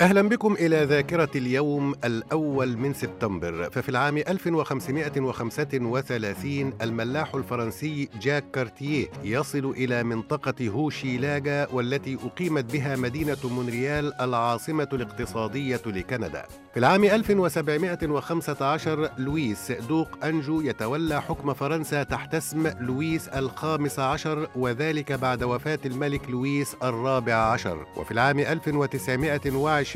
أهلا بكم إلى ذاكرة اليوم الأول من سبتمبر. ففي العام 1535 الملاح الفرنسي جاك كارتيه يصل إلى منطقة هوشيلاجا والتي أقيمت بها مدينة مونريال العاصمة الاقتصادية لكندا. في العام 1715 لويس دوق أنجو يتولى حكم فرنسا تحت اسم لويس الخامس عشر وذلك بعد وفاة الملك لويس الرابع عشر. وفي العام 1920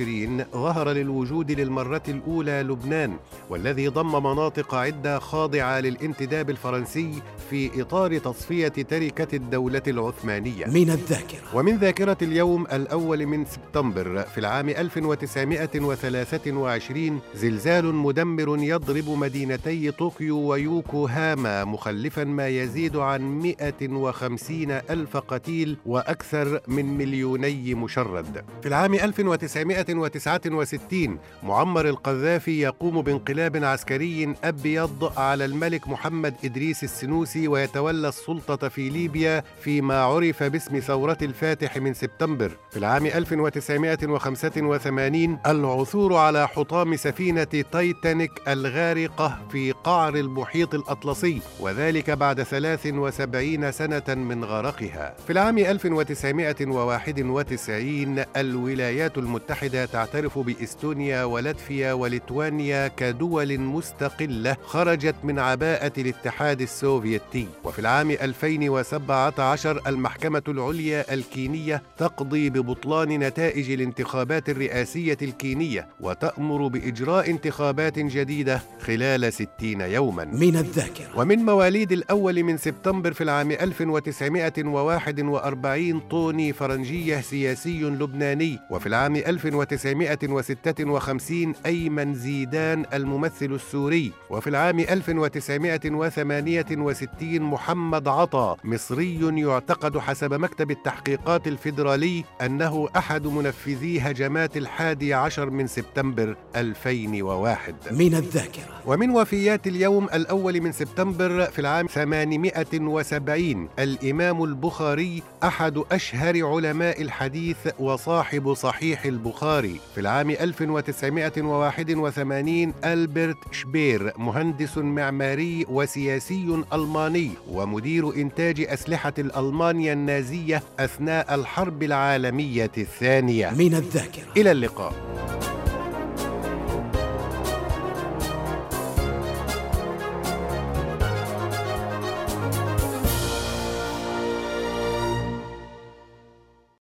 ظهر للوجود للمرة الأولى لبنان والذي ضم مناطق عدة خاضعة للانتداب الفرنسي في إطار تصفية تركة الدولة العثمانية. من الذاكرة. ومن ذاكرة اليوم الأول من سبتمبر في العام 1923 2020 زلزال مدمر يضرب مدينتي طوكيو ويوكوهاما مخلفا ما يزيد عن 150 ألف قتيل وأكثر من مليوني مشرد. في العام 1969 معمر القذافي يقوم بانقلاب عسكري أبيض على الملك محمد إدريس السنوسي ويتولى السلطة في ليبيا فيما عرف باسم ثورة الفاتح من سبتمبر في العام 1985 العثور على حطام سفينة تايتانيك الغارقة في قعر المحيط الأطلسي وذلك بعد 73 سنة من غرقها. في العام 1991 الولايات المتحدة تعترف بإستونيا ولاتفيا وليتوانيا كدول مستقلة خرجت من عباءة الاتحاد السوفيتي. وفي العام 2017 المحكمة العليا الكينية تقضي ببطلان نتائج الانتخابات الرئاسية الكينية وتأمر تأمر بإجراء انتخابات جديدة خلال ستين يوما. من الذاكرة. ومن مواليد الأول من سبتمبر في العام 1941 طوني فرنجية سياسي لبناني. وفي العام 1956 أيمن زيدان الممثل السوري. وفي العام 1968 محمد عطا مصري يعتقد حسب مكتب التحقيقات الفيدرالي أنه أحد منفذي هجمات الحادي عشر من سبتمبر 2001 من الذاكرة. ومن وفيات اليوم الأول من سبتمبر في العام 870 الإمام البخاري أحد أشهر علماء الحديث وصاحب صحيح البخاري في العام 1981 ألبرت شبير مهندس معماري وسياسي ألماني ومدير إنتاج أسلحة الألمانيا النازية أثناء الحرب العالمية الثانية. من الذاكرة. إلى اللقاء.